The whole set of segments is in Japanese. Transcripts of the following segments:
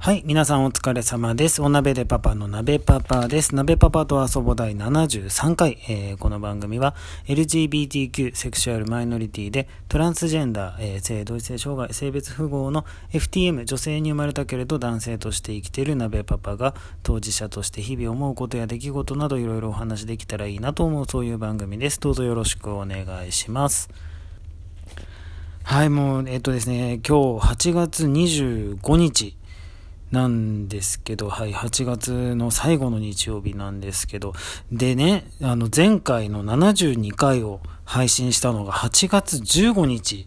はい。皆さんお疲れ様です。お鍋でパパの鍋パパです。鍋パパと遊ぼ第73回。えー、この番組は LGBTQ セクシュアルマイノリティでトランスジェンダー、えー、性同一性障害、性別符号の FTM 女性に生まれたけれど男性として生きている鍋パパが当事者として日々思うことや出来事などいろいろお話できたらいいなと思うそういう番組です。どうぞよろしくお願いします。はい、もう、えっとですね、今日8月25日。なんですけど、はい、8月の最後の日曜日なんですけど、でね、あの、前回の72回を配信したのが8月15日。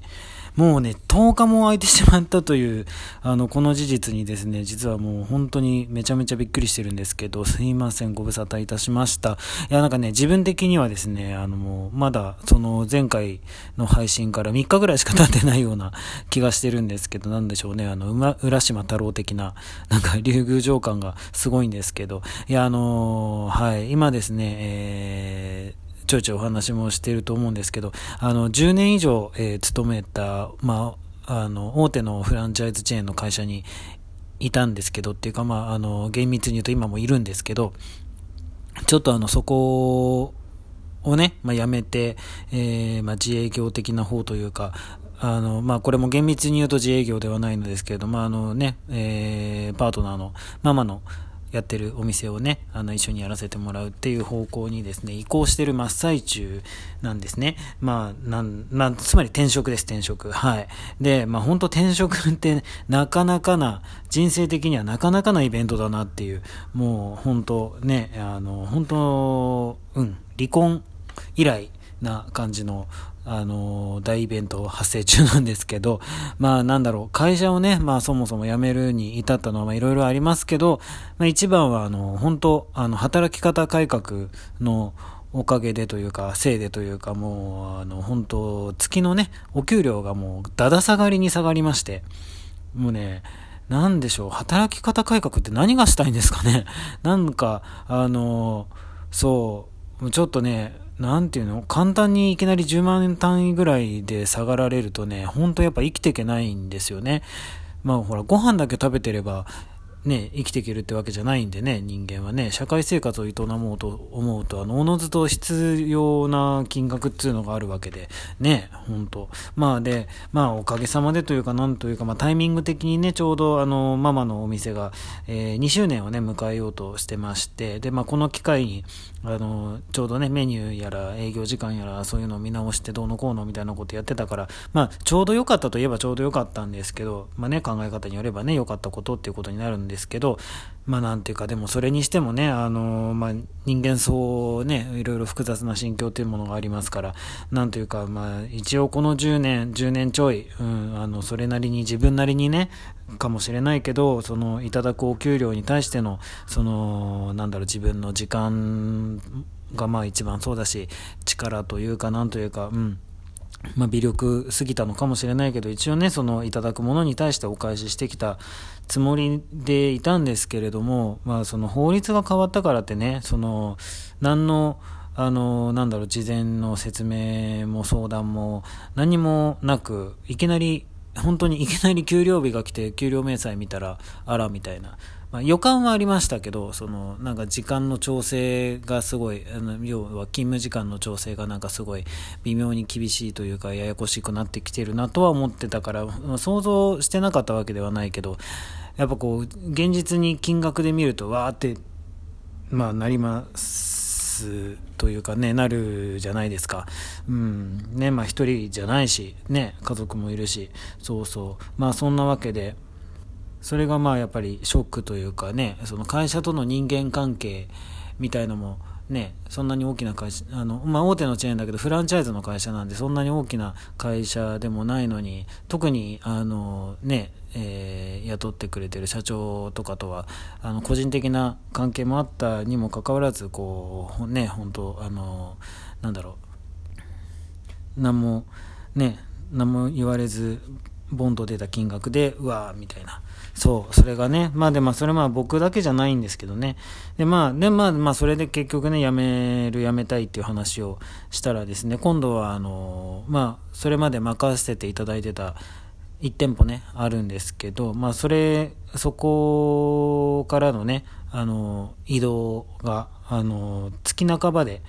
もうね、10日も空いてしまったという、あの、この事実にですね、実はもう本当にめちゃめちゃびっくりしてるんですけど、すいません、ご無沙汰いたしました。いや、なんかね、自分的にはですね、あのもう、まだ、その前回の配信から3日ぐらいしか経ってないような 気がしてるんですけど、なんでしょうね、あの、浦島太郎的な、なんか、竜宮城感がすごいんですけど、いや、あのー、はい、今ですね、えーちょいちょいお話もしてると思うんですけど、あの、10年以上、えー、勤めた、まあ、あの、大手のフランチャイズチェーンの会社にいたんですけど、っていうか、まあ、あの、厳密に言うと今もいるんですけど、ちょっとあの、そこをね、まあ、辞めて、えー、まあ、自営業的な方というか、あの、まあ、これも厳密に言うと自営業ではないのですけれども、あのね、えー、パートナーのママの、やってるお店をね、あの、一緒にやらせてもらうっていう方向にですね、移行してる真っ最中なんですね。まあ、なん、まあ、つまり転職です、転職。はい。で、まあ、本当転職ってなかなかな、人生的にはなかなかなイベントだなっていう、もう本当ね、あの、本当、うん、離婚以来な感じの、あの、大イベント発生中なんですけど、まあなんだろう、会社をね、まあそもそも辞めるに至ったのは、いろいろありますけど、まあ一番はあの、本当あの、働き方改革のおかげでというか、せいでというか、もう、あの、本当月のね、お給料がもう、だだ下がりに下がりまして、もうね、なんでしょう、働き方改革って何がしたいんですかね。なんか、あの、そう、ちょっとね、なんていうの？簡単にいきなり10万円単位ぐらいで下がられるとね、ほんとやっぱ生きていけないんですよね。まあほら、ご飯だけ食べてればね、生きていけるってわけじゃないんでね、人間はね、社会生活を営もうと思うと、あの、おのずと必要な金額っていうのがあるわけで、ね、ほんと。まあで、まあおかげさまでというか、なんというか、まあタイミング的にね、ちょうどあの、ママのお店が、えー、2周年をね、迎えようとしてまして、で、まあこの機会に、あの、ちょうどね、メニューやら営業時間やら、そういうのを見直してどうのこうのみたいなことやってたから、まあちょうど良かったといえばちょうど良かったんですけど、まあね、考え方によればね、良かったことっていうことになるんでですけど、まあなんていうか、でもそれにしてもね、あの、まあ人間そうね、いろいろ複雑な心境というものがありますから、なんというか、まあ一応この10年、10年ちょい、うん、あの、それなりに自分なりにね、かもしれないけど、そのいただくお給料に対しての、その、なんだろう、自分の時間がまあ一番そうだし、力というか、なんというか、うん。まあ、微力すぎたのかもしれないけど、一応ね、そのいただくものに対してお返ししてきたつもりでいたんですけれども、まあ、その法律が変わったからってね、その、何の、あの、なんだろう、事前の説明も相談も何もなく、いきなり、本当にいきなり給料日が来て、給料明細見たら、あら、みたいな。まあ、予感はありましたけど、その、なんか時間の調整がすごい、あの要は勤務時間の調整がなんかすごい微妙に厳しいというか、ややこしくなってきてるなとは思ってたから、想像してなかったわけではないけど、やっぱこう、現実に金額で見ると、わーって、まあ、なりますというかね、なるじゃないですか。うん。ね、まあ一人じゃないし、ね、家族もいるし、そうそう。まあそんなわけで、それがまあやっぱりショックというかね、その会社との人間関係みたいのもね、そんなに大きな会社、あの、まあ、大手のチェーンだけど、フランチャイズの会社なんで、そんなに大きな会社でもないのに、特に、あの、ね、えー、雇ってくれてる社長とかとは、あの、個人的な関係もあったにもかかわらず、こう、ね、本当あの、なんだろう、何も、ね、何も言われず、ボンと出た金額で、うわーみたいな。そう、それがね、まあでもそれまあ僕だけじゃないんですけどね。でまあ、でまあ、まあそれで結局ね、辞める辞めたいっていう話をしたらですね、今度はあの、まあ、それまで任せていただいてた1店舗ね、あるんですけど、まあ、それ、そこからのね、あの、移動が、あの、月半ばで、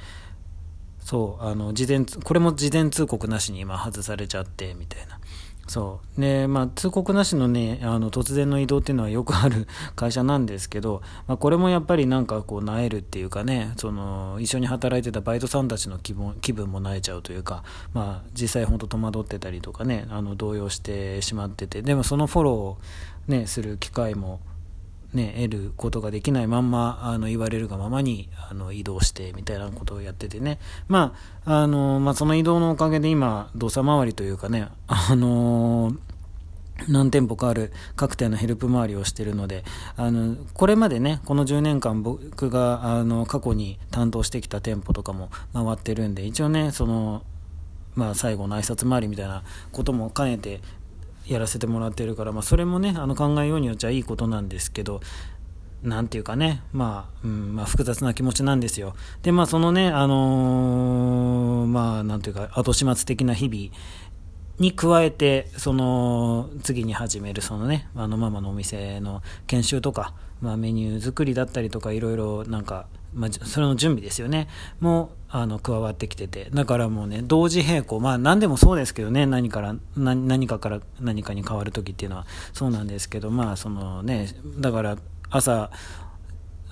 そう、あの、事前、これも事前通告なしに今外されちゃって、みたいな。そう。で、まあ、通告なしのねあの突然の移動っていうのはよくある 会社なんですけど、まあ、これもやっぱりなんかこうなえるっていうかねその一緒に働いてたバイトさんたちの気分気分もなえちゃうというか、まあ、実際本当戸惑ってたりとかねあの動揺してしまっててでもそのフォローを、ね、する機会もね、得ることができないまんまあの言われるがままにあの移動してみたいなことをやっててね、まああのまあ、その移動のおかげで今、土佐回りというかね、あの何店舗かある各店のヘルプ回りをしてるのであのこれまでねこの10年間僕があの過去に担当してきた店舗とかも回ってるんで一応ねそのまあ、最後の挨拶回りみたいなことも兼ねてやらせてもらってるから、まあ、それもねあの考えようによっちゃいいことなんですけどなんていうかね、まあ、うんまあ、複雑な気持ちなんですよ。で、まあ、そのね、あのー、まあ、なんていうか、後始末的な日々に加えて、その、次に始める、そのね、あの、ママのお店の研修とか、まあ、メニュー作りだったりとか、いろいろ、なんか、まあ、それの準備ですよね。もうあの、加わってきてて。だからもうね、同時並行。まあ、何でもそうですけどね、何から、何かから何かに変わるときっていうのはそうなんですけど、まあ、そのね、だから、朝、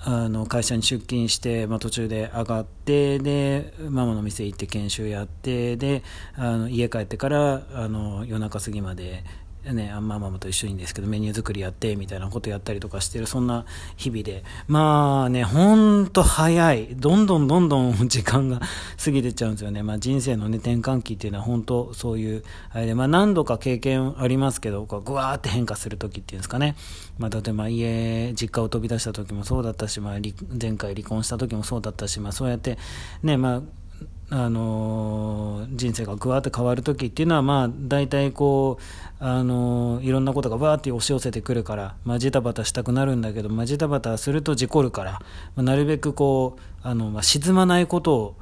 あの会社に出勤して、まあ、途中で上がってでママの店行って研修やってであの家帰ってからあの夜中過ぎまでね、ママと一緒にですけどメニュー作りやってみたいなことやったりとかしてるそんな日々で。まあねほんと早い。どんどんどんどん 時間が過ぎてっちゃうんですよね、まあ、人生の、ね、転換期っていうのは本当そういうあれで、まあ、何度か経験ありますけどこうぐわーって変化する時っていうんですかね、まあ、例えば家実家を飛び出した時もそうだったし、まあ、前回離婚した時もそうだったし、まあ、そうやってねまああの人生がぐわって変わる時っていうのは、まあ、大体こう、あのいろんなことがわーって押し寄せてくるから、まあ、ジタバタしたくなるんだけど、まあ、ジタバタすると事故るから、まあ、なるべくこうあの、まあ、沈まないことを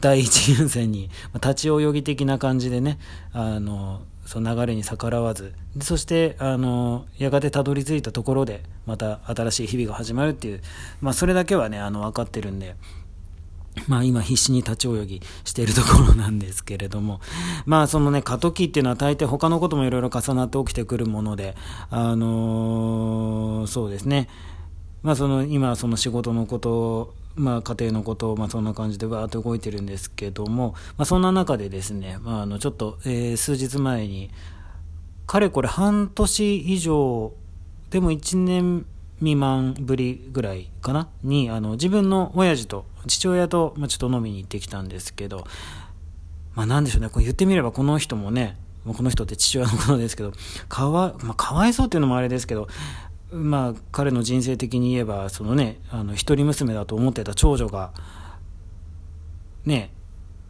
第一優先に、まあ、立ち泳ぎ的な感じでねあのその流れに逆らわずそしてあのやがてたどり着いたところでまた新しい日々が始まるっていう、まあ、それだけはねあの分かってるんで。まあ今必死に立ち泳ぎしているところなんですけれども、まあそのね、過渡期っていうのは大抵他のこともいろいろ重なって起きてくるもので、あのー、そうですね、まあその今その仕事のこと、まあ家庭のこと、まあそんな感じでわーっと動いてるんですけども、まあそんな中でですね、まああのちょっと、えー、数日前に、かれこれ半年以上、でも1年未満ぶりぐらいかなにあの自分の親父と父親と、まあ、ちょっと飲みに行ってきたんですけど、まあ、なんでしょうね。こう言ってみればこの人もねこの人って父親のことですけどかわ,、まあ、かわいそうっていうのもあれですけどまあ彼の人生的に言えばそのねあの一人娘だと思ってた長女がね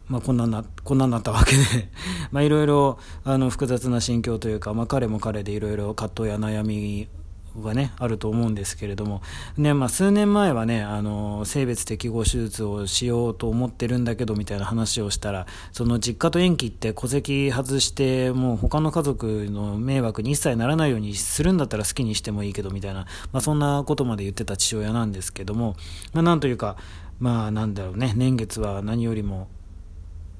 まあ、こんなんなこんなんなったわけで まあいろいろあの複雑な心境というか、まあ、彼も彼でいろいろ葛藤や悩みがねあると思うんですけれども、ねまあ、数年前はねあの性別適合手術をしようと思ってるんだけどみたいな話をしたらその実家と縁切って戸籍外してもう他の家族の迷惑に一切ならないようにするんだったら好きにしてもいいけどみたいな、まあ、そんなことまで言ってた父親なんですけども、まあ、なんというかまあなんだろうね。年月は何よりも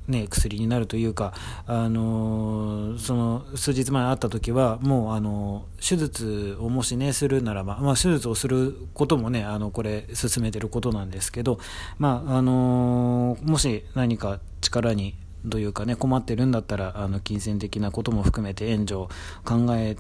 ね、薬になるというか、あのその数日前会った時はもう、あの手術をもしねするならば、まあ、手術をすることもねあのこれ進めてることなんですけど、まああのもし何か力にというかね困ってるんだったらあの金銭的なことも含めて援助を考え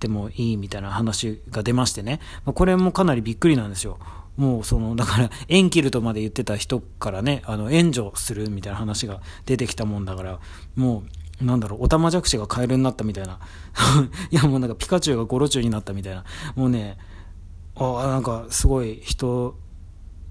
てもいいみたいな話が出ましてね、ま、これもかなりびっくりなんですよ。もうその、だから、エンキルとまで言ってた人からね、あの、援助するみたいな話が出てきたもんだから、もう、なんだろう、オタマジャクシがカエルになったみたいな。いや、もうなんかピカチュウがゴロチュウになったみたいな。もうね、あなんかすごい人っ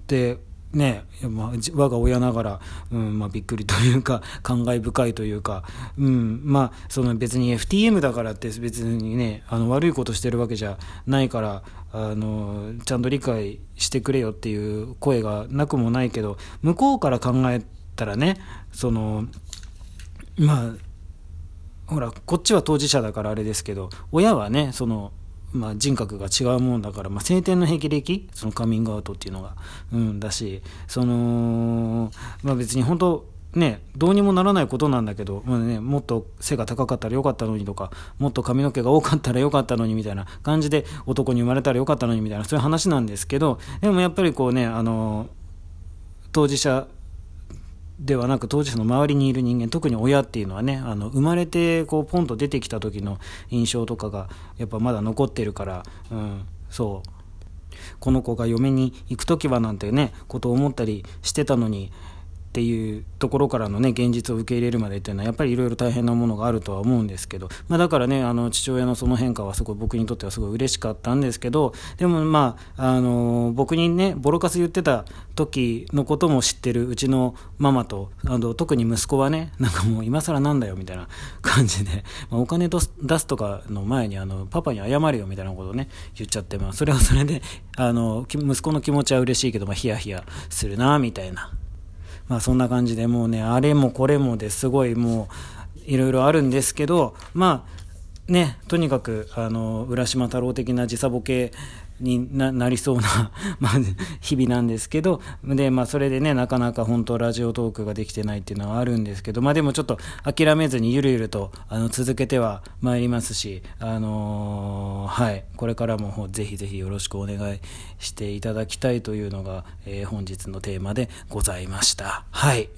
てね、まあ、我が親ながら、うんまあ、びっくりというか 感慨深いというか、うんまあ、その別に FTM だからって別にねあの悪いことしてるわけじゃないからあのちゃんと理解してくれよっていう声がなくもないけど向こうから考えたらねそのまあほら、こっちは当事者だからあれですけど、親はね、その、まあ、人格が違うもんだから、まあ、晴天の霹靂そのカミングアウトっていうのが、うん、だし、その、まあ別に本当、ね、どうにもならないことなんだけど、まあね、もっと背が高かったらよかったのにとか、もっと髪の毛が多かったらよかったのにみたいな感じで、男に生まれたらよかったのにみたいな、そういう話なんですけど、でもやっぱりこうね、あの、当事者ではなく当事者の周りにいる人間特に親っていうのはねあの生まれてこうポンと出てきた時の印象とかがやっぱまだ残ってるから、うん、そう。この子が嫁に行く時はなんてねことを思ったりしてたのにっていうところからのね現実を受け入れるまでっていうのはやっぱりいろいろ大変なものがあるとは思うんですけど、まあ、だからねあの父親のその変化はすごい僕にとってはすごい嬉しかったんですけどでもまああの僕にねボロカス言ってた時のことも知ってるうちのママとあの特に息子はねなんかもう今更なんだよみたいな感じで、まあ、お金出すとかの前にあのパパに謝れよみたいなことをね言っちゃって、まあ、それはそれであの息子の気持ちは嬉しいけど、まあ、ヒヤヒヤするなみたいな。まあそんな感じでもうね、あれもこれもですごいもういろいろあるんですけど、まあね、とにかくあの浦島太郎的な時差ボケになりそうな まあ、日々なんですけど、で、まあ、それでね、なかなか本当ラジオトークができてないっていうのはあるんですけど、まあ、でもちょっと諦めずにゆるゆると、あの、続けてはまいりますし、あのー、はい、これからもぜひぜひよろしくお願いしていただきたいというのが、えー、本日のテーマでございました。はい。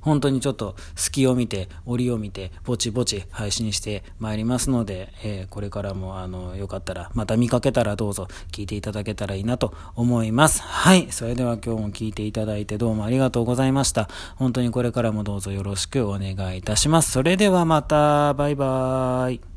本当にちょっと隙を見て、折を見て、ぼちぼち配信してまいりますので、えー、これからもあの、よかったら、また見かけたらどうぞ聞いていただけたらいいなと思います。はい。それでは今日も聞いていただいてどうもありがとうございました。本当にこれからもどうぞよろしくお願いいたします。それではまた、バイバーイ。